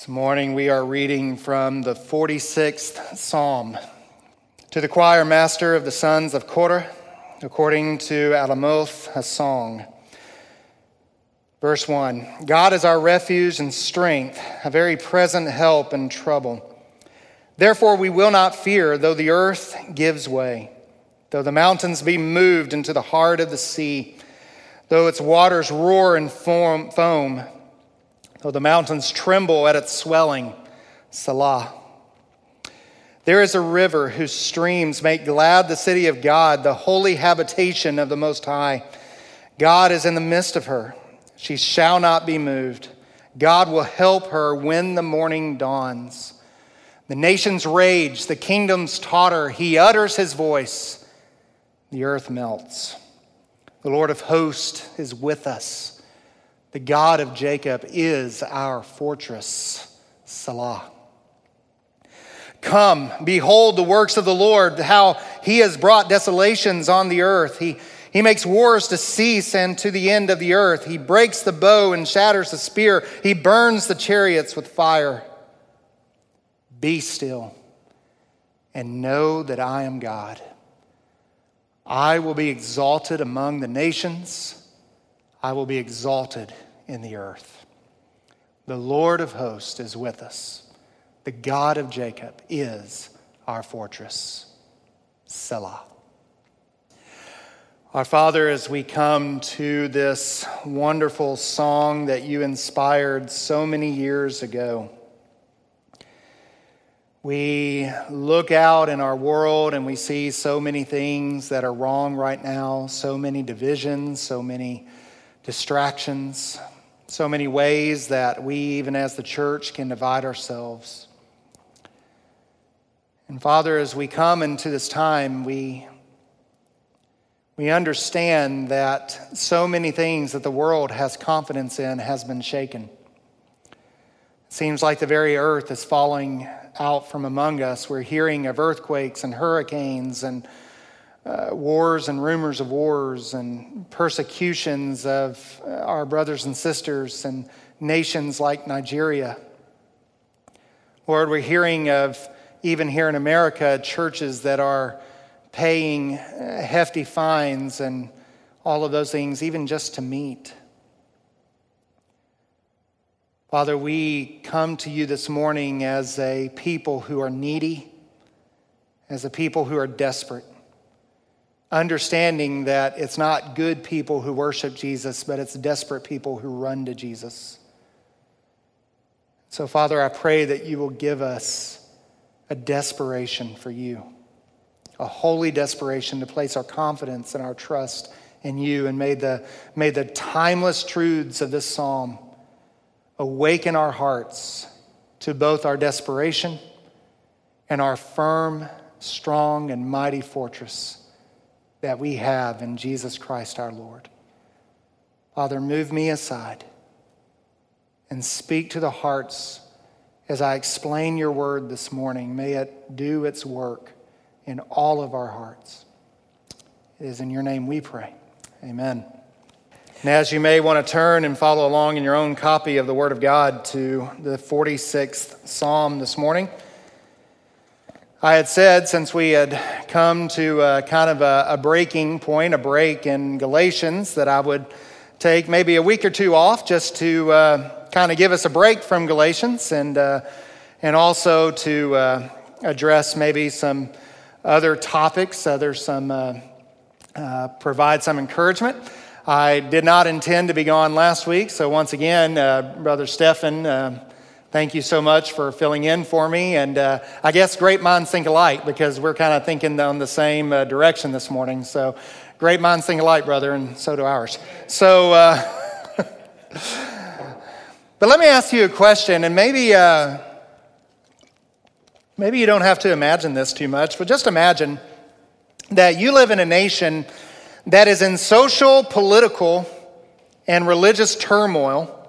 This morning we are reading from the 46th Psalm. To the choir master of the sons of Korah, according to Alamoth, a song. Verse 1 God is our refuge and strength, a very present help in trouble. Therefore we will not fear, though the earth gives way, though the mountains be moved into the heart of the sea, though its waters roar and foam though the mountains tremble at its swelling. Selah. There is a river whose streams make glad the city of God, the holy habitation of the Most High. God is in the midst of her. She shall not be moved. God will help her when the morning dawns. The nations rage, the kingdoms totter. He utters his voice. The earth melts. The Lord of hosts is with us. The God of Jacob is our fortress. Selah. Come, behold the works of the Lord, how he has brought desolations on the earth. He, he makes wars to cease and to the end of the earth. He breaks the bow and shatters the spear. He burns the chariots with fire. Be still and know that I am God. I will be exalted among the nations. I will be exalted in the earth. The Lord of hosts is with us. The God of Jacob is our fortress. Selah. Our Father, as we come to this wonderful song that you inspired so many years ago, we look out in our world and we see so many things that are wrong right now, so many divisions, so many distractions, so many ways that we, even as the church, can divide ourselves. And Father, as we come into this time, we, we understand that so many things that the world has confidence in has been shaken. It seems like the very earth is falling out from among us. We're hearing of earthquakes and hurricanes and uh, wars and rumors of wars and persecutions of uh, our brothers and sisters and nations like Nigeria. Lord, we're hearing of, even here in America, churches that are paying uh, hefty fines and all of those things, even just to meet. Father, we come to you this morning as a people who are needy, as a people who are desperate understanding that it's not good people who worship Jesus, but it's desperate people who run to Jesus. So, Father, I pray that you will give us a desperation for you, a holy desperation to place our confidence and our trust in you. And may the, may the timeless truths of this psalm awaken our hearts to both our desperation and our firm, strong, and mighty fortress that we have in Jesus Christ our Lord. Father, move me aside and speak to the hearts as I explain your word this morning. May it do its work in all of our hearts. It is in your name we pray. Amen. And as you may want to turn and follow along in your own copy of the Word of God to the 46th Psalm this morning. I had said since we had come to a, kind of a, a, breaking point, a break in Galatians, that I would take maybe a week or two off just to uh, kind of give us a break from Galatians and, uh, and also to uh, address maybe some other topics, other some, uh, uh, provide some encouragement. I did not intend to be gone last week, so once again, uh, Brother Stefan Thank you so much for filling in for me. And uh, I guess great minds think alike because we're kind of thinking down the same uh, direction this morning. So great minds think alike, brother, and so do ours. So, uh, but let me ask you a question, and maybe. Uh, maybe you don't have to imagine this too much, but just imagine that you live in a nation that is in social, political, and religious turmoil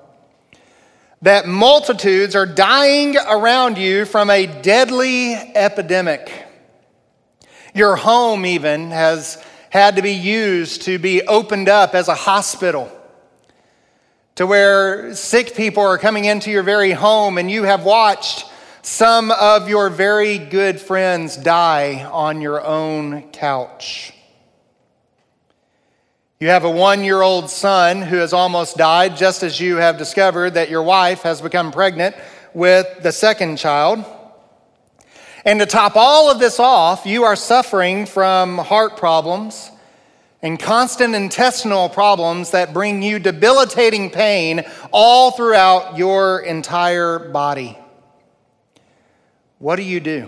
that multitudes are dying around you from a deadly epidemic. Your home, even, has had to be used to be opened up as a hospital. to where sick people are coming into your very home and you have watched some of your very good friends die on your own couch. You have a one year old son who has almost died, just as you have discovered that your wife has become pregnant with the second child. And to top all of this off, you are suffering from heart problems and constant intestinal problems that bring you debilitating pain all throughout your entire body. What do you do?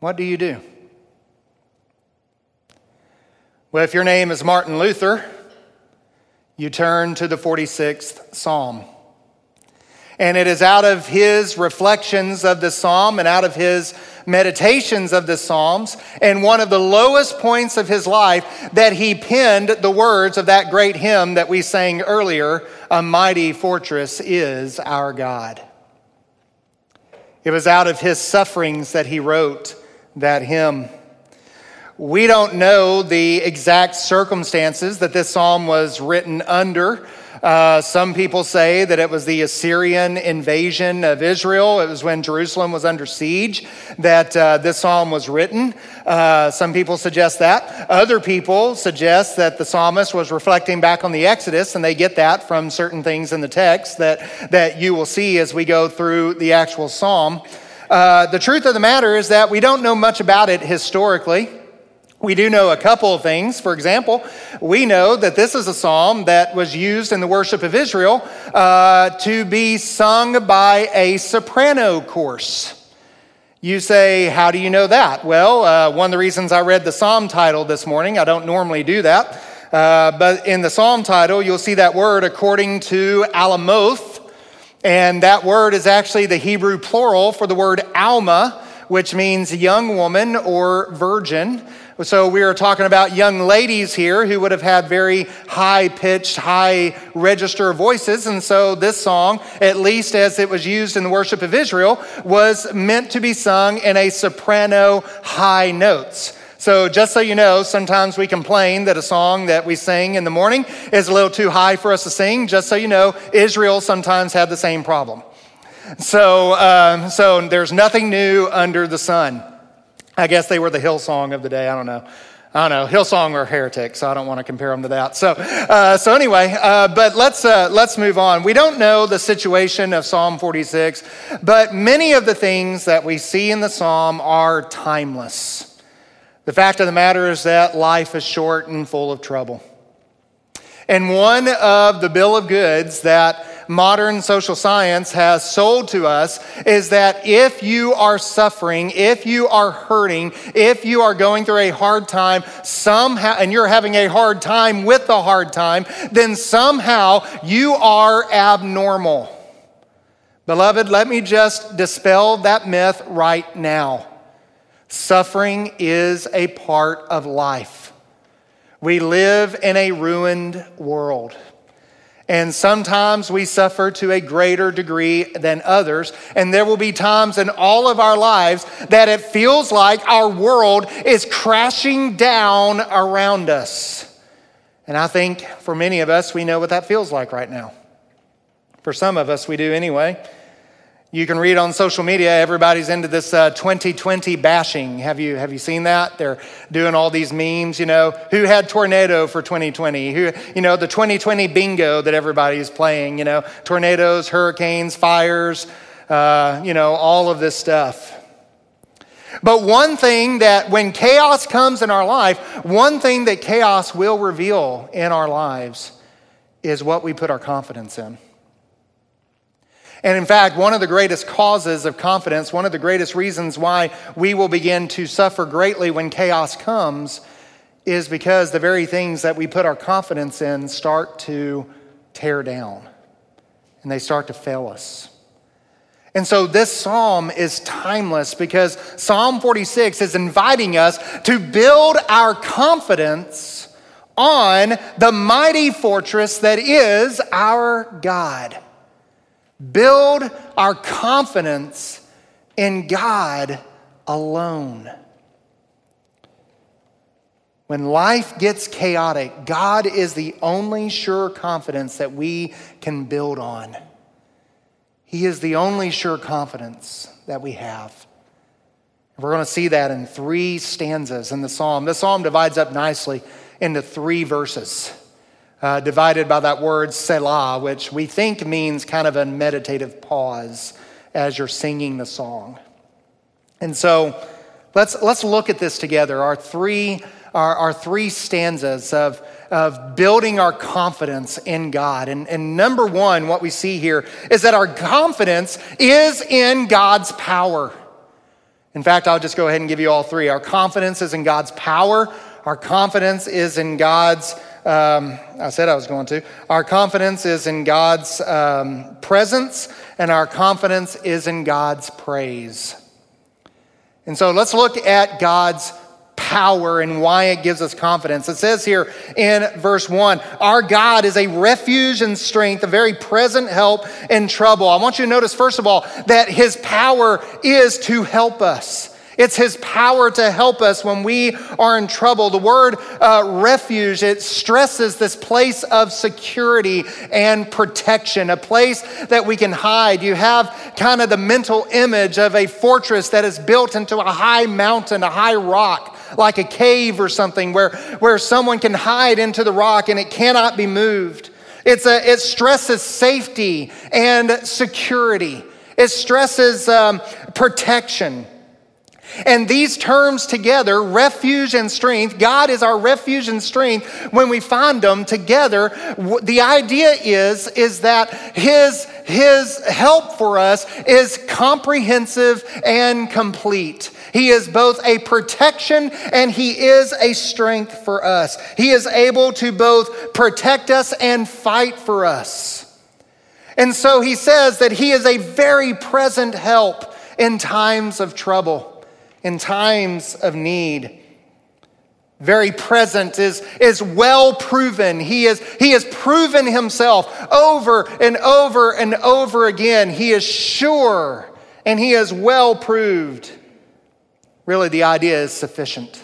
What do you do? Well, if your name is Martin Luther, you turn to the 46th Psalm. And it is out of his reflections of the psalm and out of his meditations of the psalms and one of the lowest points of his life that he penned the words of that great hymn that we sang earlier A mighty fortress is our God. It was out of his sufferings that he wrote that hymn. We don't know the exact circumstances that this psalm was written under. Uh, some people say that it was the Assyrian invasion of Israel. It was when Jerusalem was under siege that uh, this psalm was written. Uh, some people suggest that. Other people suggest that the psalmist was reflecting back on the Exodus, and they get that from certain things in the text that, that you will see as we go through the actual psalm. Uh, the truth of the matter is that we don't know much about it historically. We do know a couple of things. For example, we know that this is a psalm that was used in the worship of Israel uh, to be sung by a soprano course. You say, How do you know that? Well, uh, one of the reasons I read the psalm title this morning, I don't normally do that, uh, but in the psalm title, you'll see that word according to Alamoth, and that word is actually the Hebrew plural for the word Alma, which means young woman or virgin. So we are talking about young ladies here who would have had very high pitched, high register voices. And so this song, at least as it was used in the worship of Israel, was meant to be sung in a soprano high notes. So, just so you know, sometimes we complain that a song that we sing in the morning is a little too high for us to sing. Just so you know, Israel sometimes had the same problem. So, um, so there's nothing new under the sun. I guess they were the Hillsong of the day. I don't know. I don't know. Hillsong or Heretic, so I don't want to compare them to that. So, uh, so anyway, uh, but let's uh, let's move on. We don't know the situation of Psalm 46, but many of the things that we see in the psalm are timeless. The fact of the matter is that life is short and full of trouble. And one of the bill of goods that modern social science has sold to us is that if you are suffering, if you are hurting, if you are going through a hard time somehow, and you're having a hard time with the hard time, then somehow you are abnormal. Beloved, let me just dispel that myth right now. Suffering is a part of life. We live in a ruined world. And sometimes we suffer to a greater degree than others. And there will be times in all of our lives that it feels like our world is crashing down around us. And I think for many of us, we know what that feels like right now. For some of us, we do anyway. You can read on social media, everybody's into this uh, 2020 bashing. Have you, have you seen that? They're doing all these memes, you know, who had tornado for 2020? Who, you know, the 2020 bingo that everybody is playing, you know, tornadoes, hurricanes, fires, uh, you know, all of this stuff. But one thing that when chaos comes in our life, one thing that chaos will reveal in our lives is what we put our confidence in. And in fact, one of the greatest causes of confidence, one of the greatest reasons why we will begin to suffer greatly when chaos comes, is because the very things that we put our confidence in start to tear down and they start to fail us. And so this psalm is timeless because Psalm 46 is inviting us to build our confidence on the mighty fortress that is our God build our confidence in God alone. When life gets chaotic, God is the only sure confidence that we can build on. He is the only sure confidence that we have. We're going to see that in three stanzas in the psalm. The psalm divides up nicely into three verses, uh, divided by that word Selah, which we think means kind of a meditative pause as you're singing the song. And so let's, let's look at this together. Our three our, our three stanzas of, of building our confidence in God. And, and number one, what we see here is that our confidence is in God's power. In fact, I'll just go ahead and give you all three. Our confidence is in God's power. Our confidence is in God's, um, I said I was going to. Our confidence is in God's um, presence, and our confidence is in God's praise. And so let's look at God's power and why it gives us confidence. It says here in verse 1 Our God is a refuge and strength, a very present help in trouble. I want you to notice, first of all, that his power is to help us. It's his power to help us when we are in trouble. The word uh, refuge, it stresses this place of security and protection, a place that we can hide. You have kind of the mental image of a fortress that is built into a high mountain, a high rock like a cave or something where, where someone can hide into the rock and it cannot be moved. It's a, it stresses safety and security. It stresses um, protection. And these terms together, refuge and strength, God is our refuge and strength. When we find them together, the idea is, is that his, his help for us is comprehensive and complete. He is both a protection and He is a strength for us. He is able to both protect us and fight for us. And so He says that He is a very present help in times of trouble, in times of need very present, is, is well proven. He, is, he has proven himself over and over and over again. He is sure and he is well proved. Really, the idea is sufficient.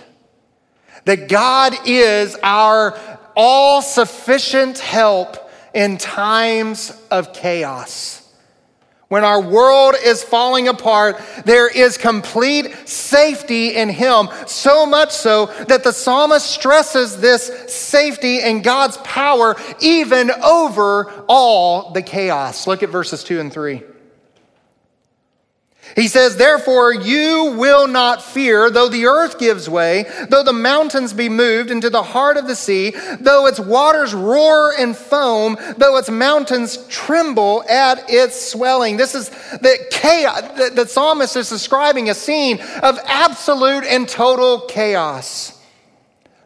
That God is our all sufficient help in times of chaos. When our world is falling apart, there is complete safety in Him. So much so that the psalmist stresses this safety and God's power even over all the chaos. Look at verses 2 and 3. He says, Therefore, you will not fear, though the earth gives way, though the mountains be moved into the heart of the sea, though its waters roar and foam, though its mountains tremble at its swelling. This is the chaos. The, the psalmist is describing a scene of absolute and total chaos.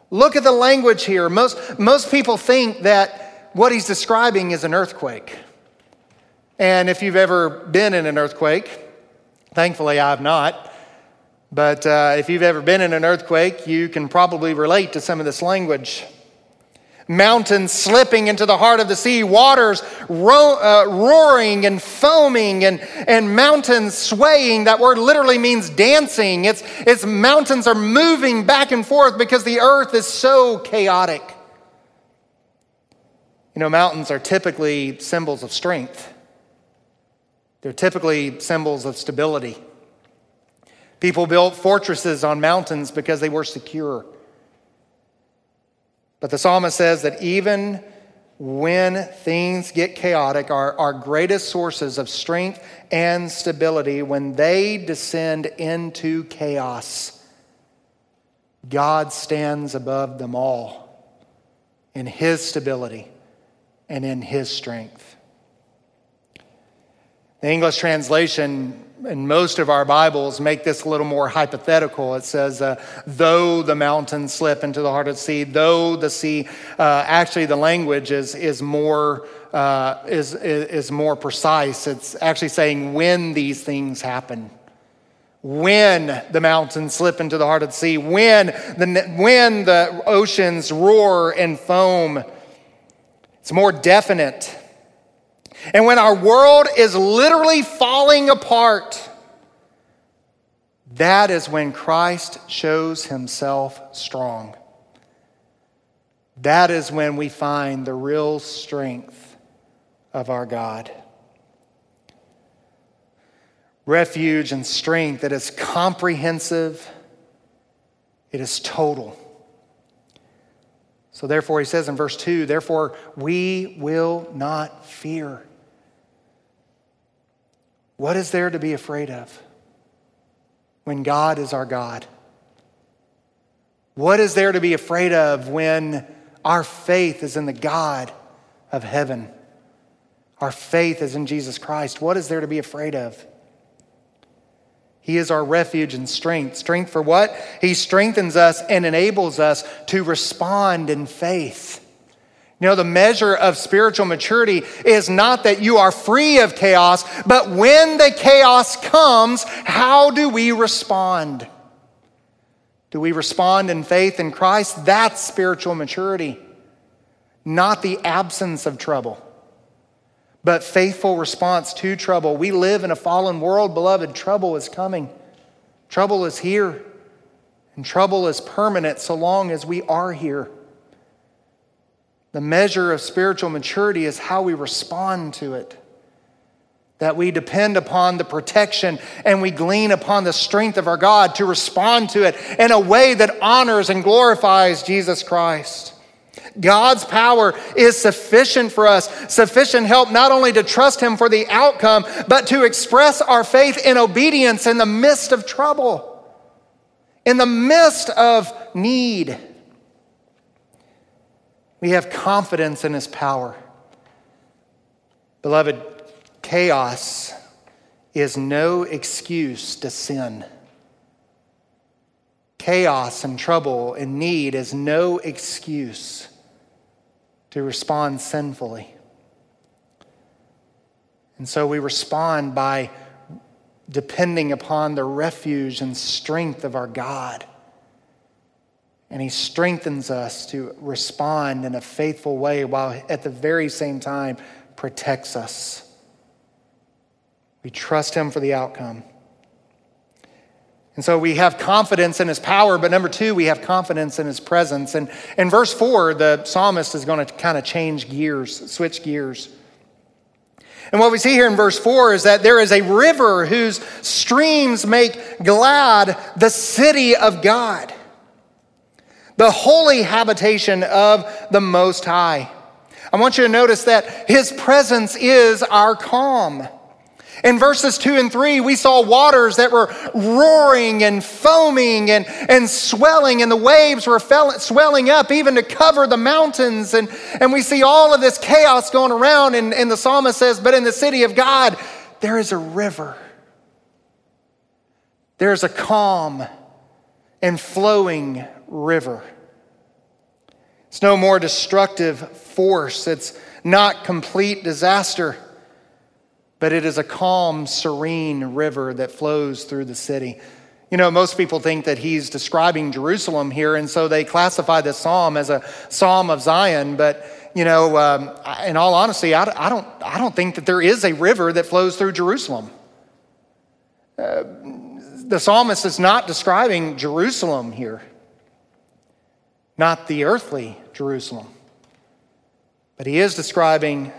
Look at the language here. Most, most people think that what he's describing is an earthquake. And if you've ever been in an earthquake, Thankfully, I have not. But uh, if you've ever been in an earthquake, you can probably relate to some of this language. Mountains slipping into the heart of the sea, waters ro- uh, roaring and foaming, and, and mountains swaying. That word literally means dancing. It's, it's mountains are moving back and forth because the earth is so chaotic. You know, mountains are typically symbols of strength. They're typically symbols of stability. People built fortresses on mountains because they were secure. But the psalmist says that even when things get chaotic, our, our greatest sources of strength and stability, when they descend into chaos, God stands above them all in His stability and in His strength. The English translation in most of our Bibles make this a little more hypothetical. It says, uh, though the mountains slip into the heart of the sea, though the sea, uh, actually the language is, is, more, uh, is, is more precise. It's actually saying when these things happen. When the mountains slip into the heart of the sea, when the, when the oceans roar and foam. It's more definite. And when our world is literally falling apart, that is when Christ shows himself strong. That is when we find the real strength of our God. Refuge and strength that is comprehensive, it is total. So, therefore, he says in verse 2 therefore, we will not fear. What is there to be afraid of when God is our God? What is there to be afraid of when our faith is in the God of heaven? Our faith is in Jesus Christ. What is there to be afraid of? He is our refuge and strength. Strength for what? He strengthens us and enables us to respond in faith. You know, the measure of spiritual maturity is not that you are free of chaos, but when the chaos comes, how do we respond? Do we respond in faith in Christ? That's spiritual maturity, not the absence of trouble, but faithful response to trouble. We live in a fallen world, beloved. Trouble is coming, trouble is here, and trouble is permanent so long as we are here. The measure of spiritual maturity is how we respond to it. That we depend upon the protection and we glean upon the strength of our God to respond to it in a way that honors and glorifies Jesus Christ. God's power is sufficient for us, sufficient help not only to trust Him for the outcome, but to express our faith in obedience in the midst of trouble, in the midst of need. We have confidence in his power. Beloved, chaos is no excuse to sin. Chaos and trouble and need is no excuse to respond sinfully. And so we respond by depending upon the refuge and strength of our God. And He strengthens us to respond in a faithful way while at the very same time protects us. We trust Him for the outcome. And so we have confidence in his power, but number two, we have confidence in his presence. And in verse four, the psalmist is going to kind of change gears, switch gears. And what we see here in verse four is that there is a river whose streams make glad the city of God the holy habitation of the Most High. I want you to notice that His presence is our calm. In verses two and three, we saw waters that were roaring and foaming and, and swelling, and the waves were fell, swelling up even to cover the mountains. And, and we see all of this chaos going around, and, and the psalmist says, But in the city of God, there is a river, there's a calm and flowing river. It's no more destructive force, it's not complete disaster, but it is a calm, serene river that flows through the city. You know, most people think that he's describing Jerusalem here, and so they classify this psalm as a psalm of Zion. But, you know, um, in all honesty, I, I, don't, I don't think that there is a river that flows through Jerusalem. Uh, the psalmist is not describing Jerusalem here not the earthly Jerusalem. But he is describing,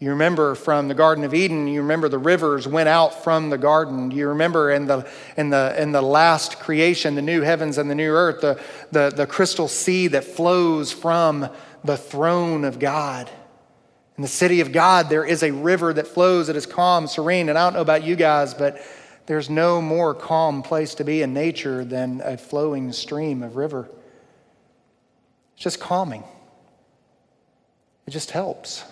you remember from the Garden of Eden, you remember the rivers went out from the garden. You remember in the, in the, in the last creation, the new heavens and the new earth, the, the, the crystal sea that flows from the throne of God. In the city of God, there is a river that flows that is calm, serene. And I don't know about you guys, but there's no more calm place to be in nature than a flowing stream of river. It's just calming, it just helps.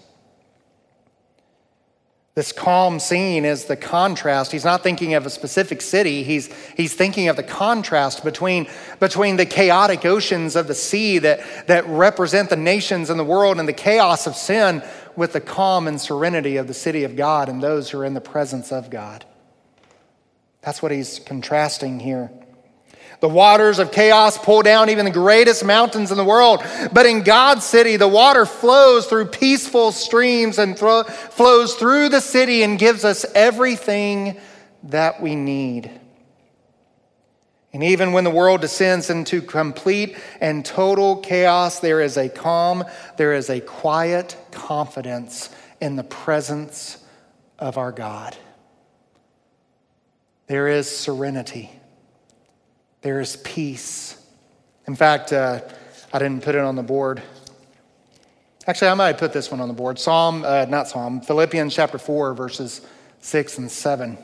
This calm scene is the contrast. He's not thinking of a specific city. He's, he's thinking of the contrast between, between the chaotic oceans of the sea that, that represent the nations and the world and the chaos of sin with the calm and serenity of the city of God and those who are in the presence of God. That's what he's contrasting here. The waters of chaos pull down even the greatest mountains in the world. But in God's city, the water flows through peaceful streams and thro- flows through the city and gives us everything that we need. And even when the world descends into complete and total chaos, there is a calm, there is a quiet confidence in the presence of our God. There is serenity, there is peace. In fact, uh, I didn't put it on the board. Actually, I might put this one on the board. Psalm, uh, not Psalm, Philippians chapter 4, verses 6 and 7.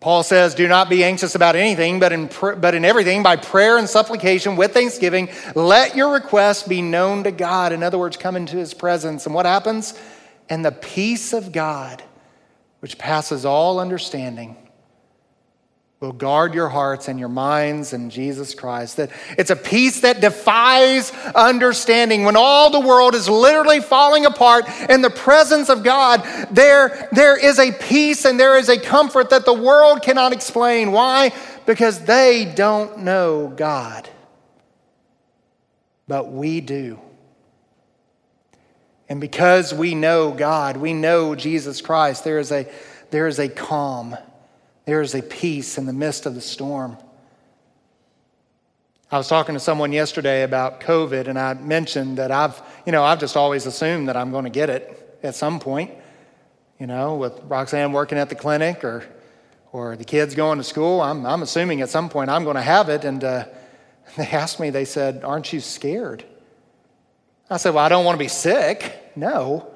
Paul says, Do not be anxious about anything, but in, pr- but in everything, by prayer and supplication with thanksgiving, let your requests be known to God. In other words, come into his presence. And what happens? And the peace of God, which passes all understanding, will guard your hearts and your minds in Jesus Christ. That it's a peace that defies understanding. When all the world is literally falling apart in the presence of God, there, there is a peace and there is a comfort that the world cannot explain. Why? Because they don't know God. But we do. And because we know God, we know Jesus Christ, there is a, there is a calm there is a peace in the midst of the storm. I was talking to someone yesterday about COVID, and I mentioned that I've, you know, I've just always assumed that I'm going to get it at some point. You know, with Roxanne working at the clinic or, or the kids going to school, I'm, I'm assuming at some point I'm going to have it. And uh, they asked me, they said, Aren't you scared? I said, Well, I don't want to be sick. No.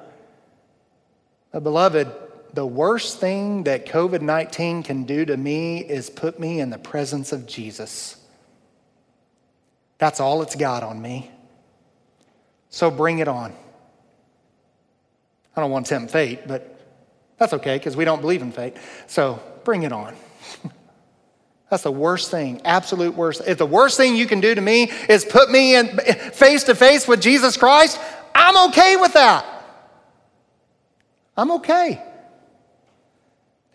But, beloved, the worst thing that COVID 19 can do to me is put me in the presence of Jesus. That's all it's got on me. So bring it on. I don't want to tempt fate, but that's okay because we don't believe in fate. So bring it on. That's the worst thing, absolute worst. If the worst thing you can do to me is put me in face to face with Jesus Christ, I'm okay with that. I'm okay.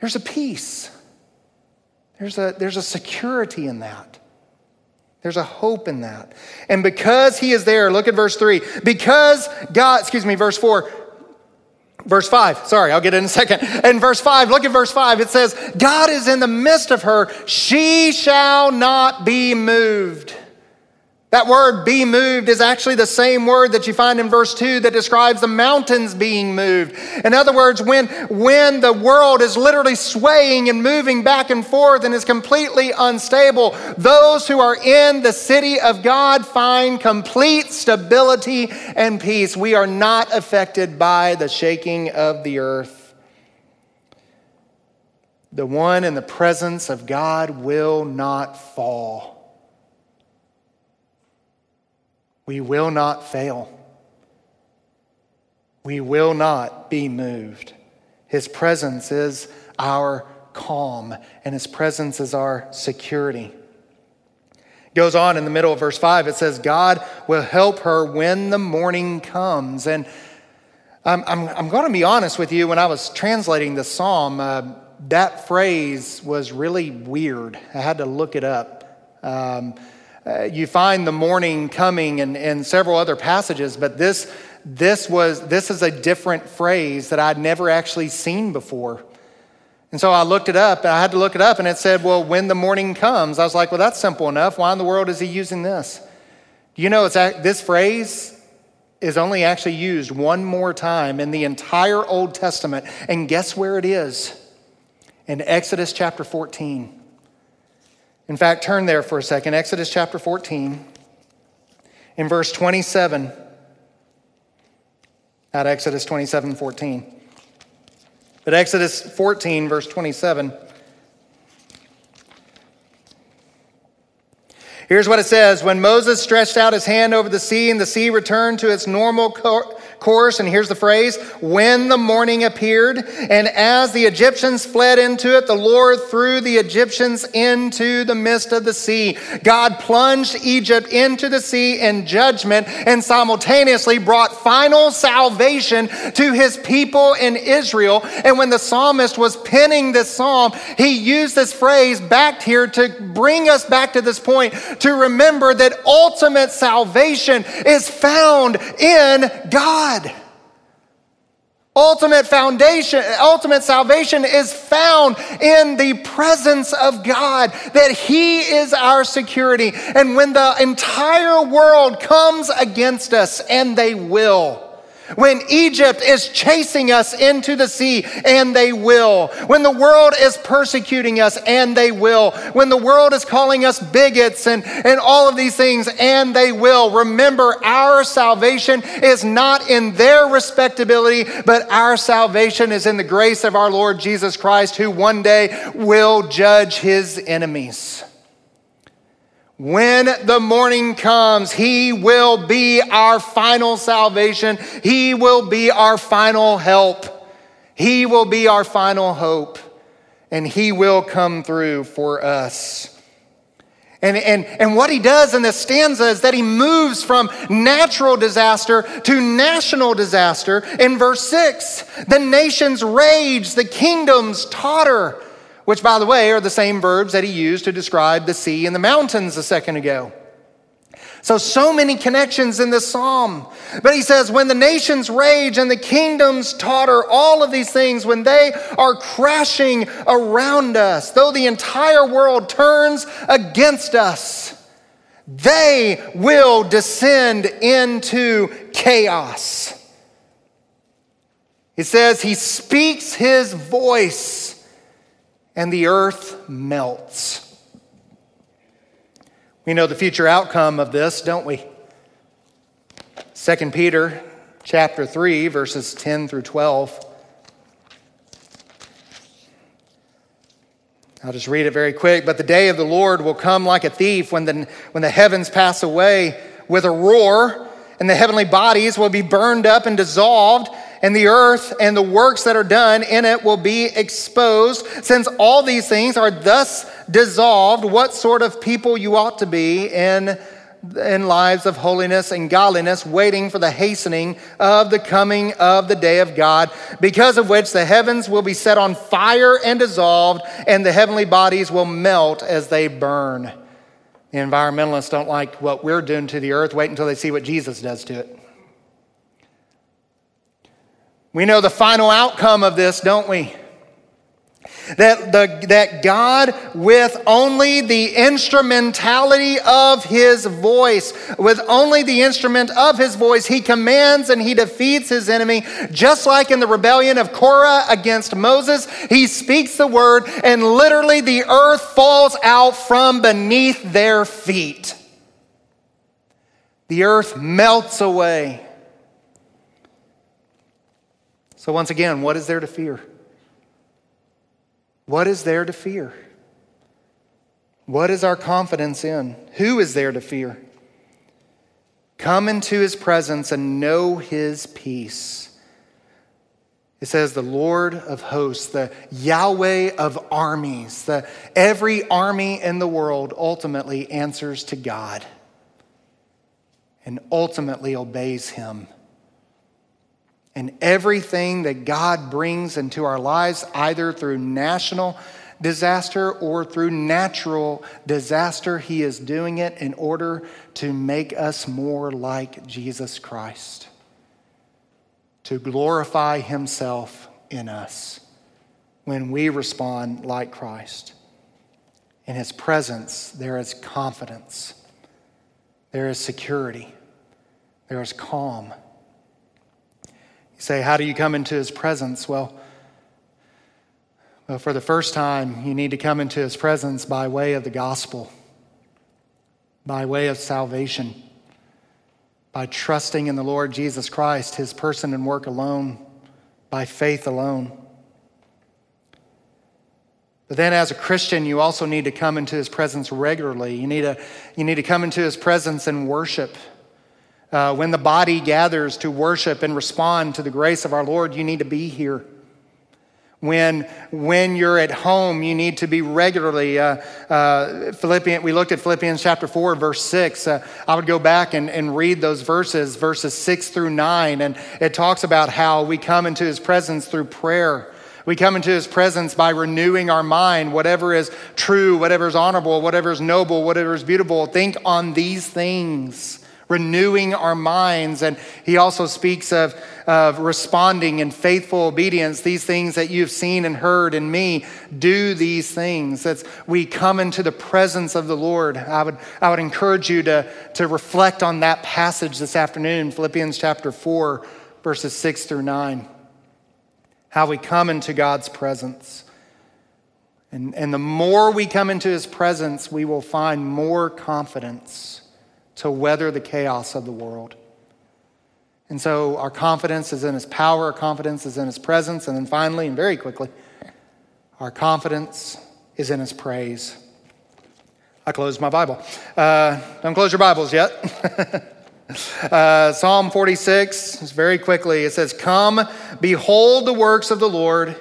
There's a peace. There's a, there's a security in that. There's a hope in that. And because he is there, look at verse 3. Because God, excuse me, verse 4, verse 5, sorry, I'll get it in a second. And verse 5, look at verse 5. It says, God is in the midst of her, she shall not be moved. That word be moved is actually the same word that you find in verse 2 that describes the mountains being moved. In other words, when, when the world is literally swaying and moving back and forth and is completely unstable, those who are in the city of God find complete stability and peace. We are not affected by the shaking of the earth. The one in the presence of God will not fall. We will not fail. We will not be moved. His presence is our calm, and His presence is our security. goes on in the middle of verse 5, it says, God will help her when the morning comes. And I'm, I'm, I'm going to be honest with you, when I was translating the psalm, uh, that phrase was really weird. I had to look it up. Um, uh, you find the morning coming in, in several other passages, but this, this, was, this is a different phrase that I'd never actually seen before. And so I looked it up, and I had to look it up, and it said, Well, when the morning comes. I was like, Well, that's simple enough. Why in the world is he using this? Do you know it's, this phrase is only actually used one more time in the entire Old Testament. And guess where it is? In Exodus chapter 14. In fact, turn there for a second. Exodus chapter 14, in verse 27. At Exodus 27 14. But Exodus 14, verse 27. Here's what it says When Moses stretched out his hand over the sea, and the sea returned to its normal course, and here's the phrase when the morning appeared, and as the Egyptians fled into it, the Lord threw the Egyptians into the midst of the sea. God plunged Egypt into the sea in judgment and simultaneously brought final salvation to his people in Israel. And when the psalmist was penning this psalm, he used this phrase back here to bring us back to this point to remember that ultimate salvation is found in God. God. Ultimate foundation, ultimate salvation is found in the presence of God, that He is our security. And when the entire world comes against us, and they will, when Egypt is chasing us into the sea, and they will. When the world is persecuting us, and they will. When the world is calling us bigots and, and all of these things, and they will. Remember, our salvation is not in their respectability, but our salvation is in the grace of our Lord Jesus Christ, who one day will judge his enemies. When the morning comes, He will be our final salvation. He will be our final help. He will be our final hope. And He will come through for us. And, and, and what he does in this stanza is that he moves from natural disaster to national disaster. In verse 6, the nations rage, the kingdoms totter which, by the way, are the same verbs that he used to describe the sea and the mountains a second ago. So, so many connections in this psalm. But he says, when the nations rage and the kingdoms totter, all of these things, when they are crashing around us, though the entire world turns against us, they will descend into chaos. He says, He speaks His voice and the earth melts. We know the future outcome of this, don't we? 2 Peter chapter 3 verses 10 through 12. I'll just read it very quick. But the day of the Lord will come like a thief when the, when the heavens pass away with a roar, and the heavenly bodies will be burned up and dissolved and the earth and the works that are done in it will be exposed. Since all these things are thus dissolved, what sort of people you ought to be in, in lives of holiness and godliness, waiting for the hastening of the coming of the day of God, because of which the heavens will be set on fire and dissolved, and the heavenly bodies will melt as they burn. The environmentalists don't like what we're doing to the earth. Wait until they see what Jesus does to it. We know the final outcome of this, don't we? That, the, that God, with only the instrumentality of his voice, with only the instrument of his voice, he commands and he defeats his enemy. Just like in the rebellion of Korah against Moses, he speaks the word, and literally the earth falls out from beneath their feet. The earth melts away. So, once again, what is there to fear? What is there to fear? What is our confidence in? Who is there to fear? Come into his presence and know his peace. It says the Lord of hosts, the Yahweh of armies, the every army in the world ultimately answers to God and ultimately obeys him and everything that God brings into our lives, either through national disaster or through natural disaster, He is doing it in order to make us more like Jesus Christ, to glorify Himself in us when we respond like Christ. In His presence, there is confidence, there is security, there is calm. You say, How do you come into his presence? Well, well, for the first time, you need to come into his presence by way of the gospel, by way of salvation, by trusting in the Lord Jesus Christ, his person and work alone, by faith alone. But then, as a Christian, you also need to come into his presence regularly. You need to, you need to come into his presence and worship. Uh, when the body gathers to worship and respond to the grace of our Lord, you need to be here. When, when you're at home, you need to be regularly. Uh, uh, Philippians, we looked at Philippians chapter 4, verse 6. Uh, I would go back and, and read those verses, verses 6 through 9, and it talks about how we come into his presence through prayer. We come into his presence by renewing our mind, whatever is true, whatever is honorable, whatever is noble, whatever is beautiful. Think on these things renewing our minds. And he also speaks of, of responding in faithful obedience. These things that you've seen and heard in me, do these things. That's we come into the presence of the Lord. I would, I would encourage you to, to reflect on that passage this afternoon, Philippians chapter 4, verses 6 through 9. How we come into God's presence. And, and the more we come into his presence, we will find more confidence to weather the chaos of the world. And so our confidence is in his power, our confidence is in his presence, and then finally, and very quickly, our confidence is in his praise. I closed my Bible. Uh, don't close your Bibles yet. uh, Psalm 46, very quickly, it says, Come, behold the works of the Lord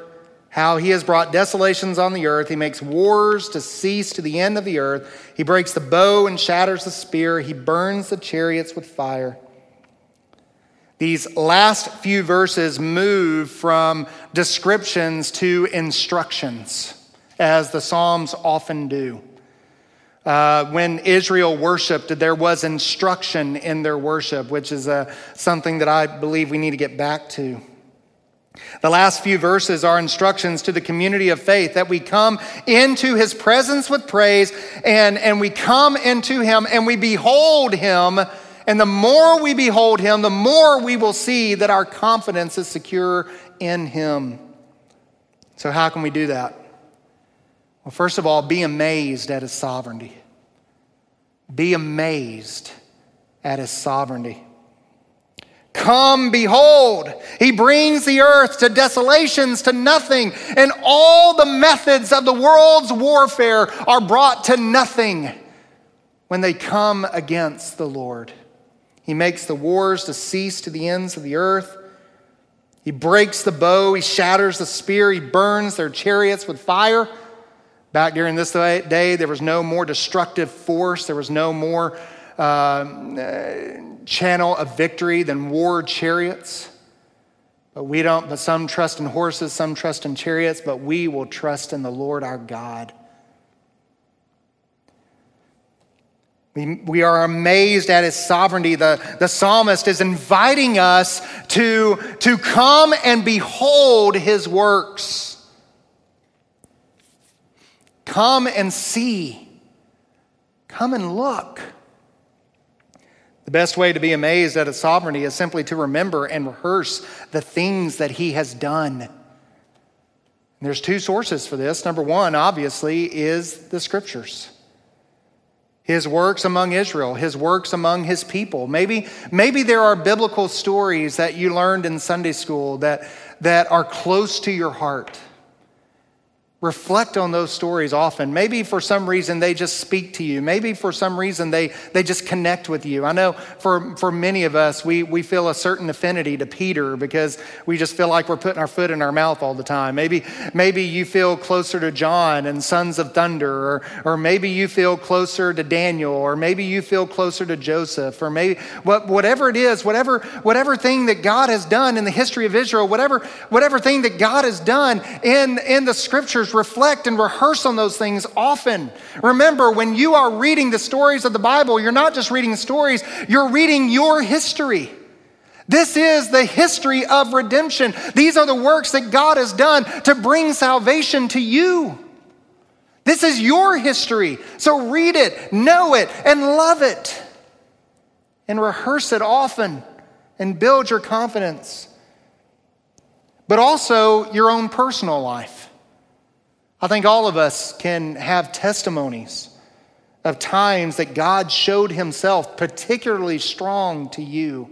how he has brought desolations on the earth. He makes wars to cease to the end of the earth. He breaks the bow and shatters the spear. He burns the chariots with fire. These last few verses move from descriptions to instructions, as the Psalms often do. Uh, when Israel worshiped, there was instruction in their worship, which is uh, something that I believe we need to get back to. The last few verses are instructions to the community of faith that we come into his presence with praise and, and we come into him and we behold him. And the more we behold him, the more we will see that our confidence is secure in him. So, how can we do that? Well, first of all, be amazed at his sovereignty. Be amazed at his sovereignty. Come, behold. He brings the earth to desolations, to nothing, and all the methods of the world's warfare are brought to nothing when they come against the Lord. He makes the wars to cease to the ends of the earth. He breaks the bow, he shatters the spear, he burns their chariots with fire. Back during this day, there was no more destructive force, there was no more uh, channel of victory than war chariots. But we don't, but some trust in horses, some trust in chariots, but we will trust in the Lord our God. We, we are amazed at his sovereignty. The, the psalmist is inviting us to, to come and behold his works. Come and see. Come and look. The best way to be amazed at his sovereignty is simply to remember and rehearse the things that he has done. And there's two sources for this. Number one, obviously, is the scriptures. His works among Israel, his works among his people. Maybe, maybe there are biblical stories that you learned in Sunday school that, that are close to your heart. Reflect on those stories often. Maybe for some reason they just speak to you. Maybe for some reason they, they just connect with you. I know for, for many of us, we, we feel a certain affinity to Peter because we just feel like we're putting our foot in our mouth all the time. Maybe, maybe you feel closer to John and Sons of Thunder, or, or maybe you feel closer to Daniel, or maybe you feel closer to Joseph, or maybe what, whatever it is, whatever, whatever thing that God has done in the history of Israel, whatever, whatever thing that God has done in, in the scriptures reflect and rehearse on those things often. Remember, when you are reading the stories of the Bible, you're not just reading stories, you're reading your history. This is the history of redemption. These are the works that God has done to bring salvation to you. This is your history. So read it, know it, and love it. And rehearse it often and build your confidence. But also your own personal life. I think all of us can have testimonies of times that God showed himself particularly strong to you.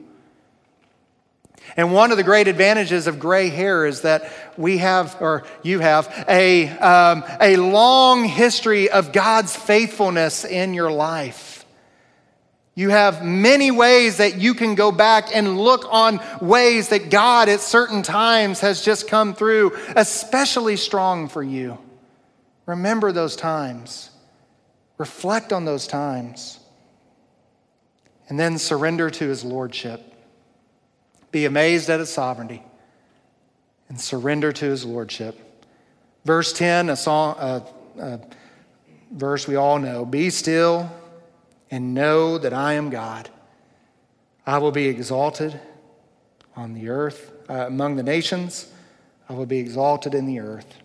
And one of the great advantages of gray hair is that we have, or you have, a, um, a long history of God's faithfulness in your life. You have many ways that you can go back and look on ways that God at certain times has just come through, especially strong for you. Remember those times. Reflect on those times. And then surrender to his lordship. Be amazed at his sovereignty and surrender to his lordship. Verse 10, a, song, a, a verse we all know Be still and know that I am God. I will be exalted on the earth, uh, among the nations. I will be exalted in the earth.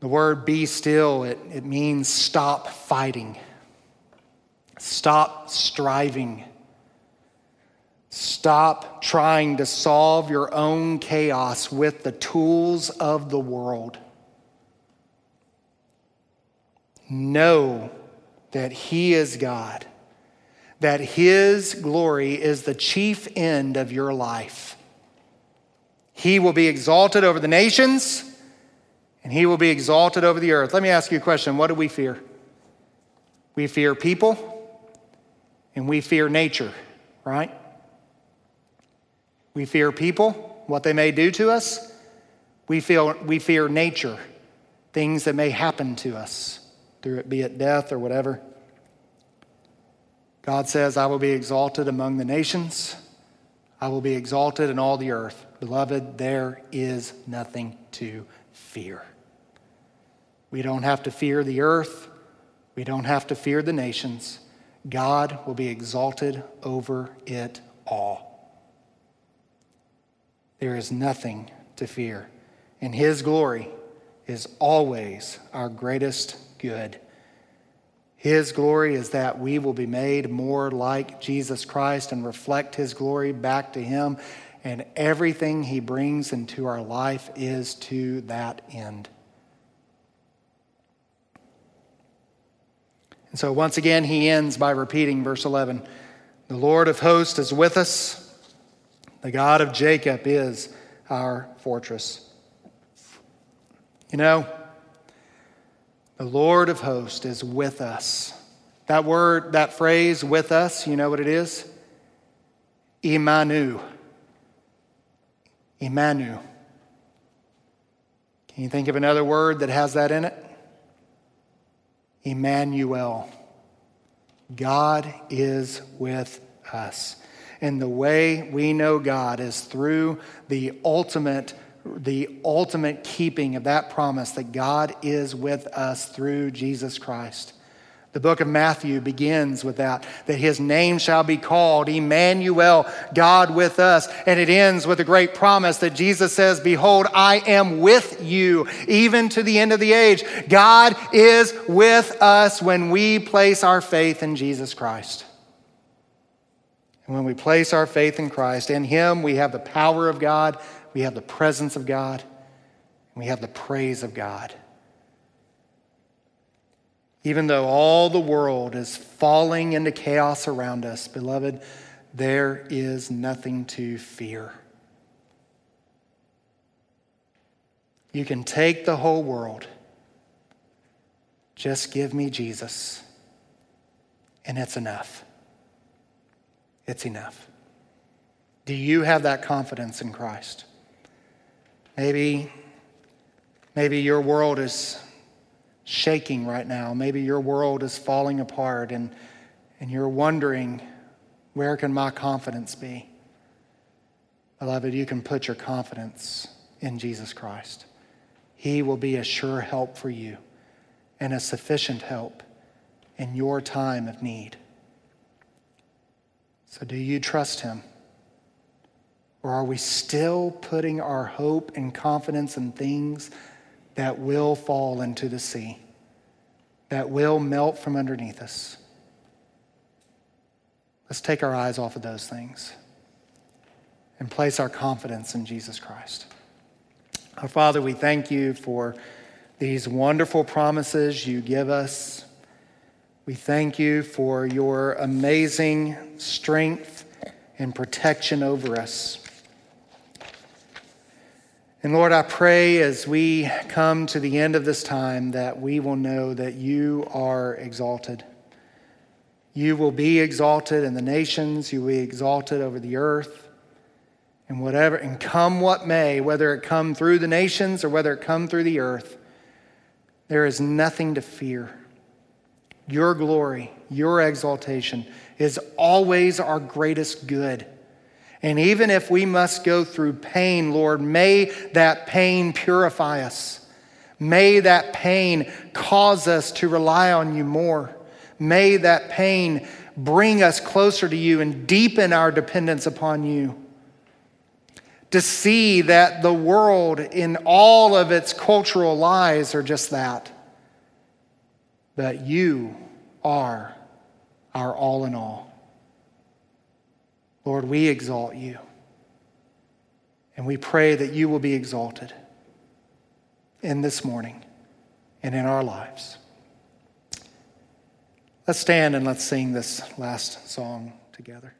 The word be still, it, it means stop fighting, stop striving, stop trying to solve your own chaos with the tools of the world. Know that He is God, that His glory is the chief end of your life. He will be exalted over the nations and he will be exalted over the earth. Let me ask you a question. What do we fear? We fear people and we fear nature, right? We fear people, what they may do to us. We, feel, we fear nature, things that may happen to us, through it be it death or whatever. God says, I will be exalted among the nations. I will be exalted in all the earth. Beloved, there is nothing to fear. We don't have to fear the earth. We don't have to fear the nations. God will be exalted over it all. There is nothing to fear, and His glory is always our greatest good. His glory is that we will be made more like Jesus Christ and reflect His glory back to Him, and everything He brings into our life is to that end. So once again, he ends by repeating verse 11 The Lord of hosts is with us, the God of Jacob is our fortress. You know, the Lord of hosts is with us. That word, that phrase, with us, you know what it is? Imanu. Imanu. Can you think of another word that has that in it? Emmanuel. God is with us. And the way we know God is through the ultimate the ultimate keeping of that promise that God is with us through Jesus Christ. The book of Matthew begins with that, that his name shall be called Emmanuel, God with us. And it ends with a great promise that Jesus says, Behold, I am with you even to the end of the age. God is with us when we place our faith in Jesus Christ. And when we place our faith in Christ, in him we have the power of God, we have the presence of God, we have the praise of God. Even though all the world is falling into chaos around us, beloved, there is nothing to fear. You can take the whole world. Just give me Jesus, and it's enough. It's enough. Do you have that confidence in Christ? Maybe, maybe your world is shaking right now. Maybe your world is falling apart and, and you're wondering, where can my confidence be? Beloved, you can put your confidence in Jesus Christ. He will be a sure help for you and a sufficient help in your time of need. So, do you trust Him? Or are we still putting our hope and confidence in things that will fall into the sea, that will melt from underneath us. Let's take our eyes off of those things and place our confidence in Jesus Christ. Our Father, we thank you for these wonderful promises you give us. We thank you for your amazing strength and protection over us. And Lord, I pray as we come to the end of this time that we will know that you are exalted. You will be exalted in the nations, you will be exalted over the earth. And whatever, and come what may, whether it come through the nations or whether it come through the earth, there is nothing to fear. Your glory, your exaltation is always our greatest good. And even if we must go through pain, Lord, may that pain purify us. May that pain cause us to rely on you more. May that pain bring us closer to you and deepen our dependence upon you. To see that the world, in all of its cultural lies, are just that. That you are our all in all. Lord, we exalt you. And we pray that you will be exalted in this morning and in our lives. Let's stand and let's sing this last song together.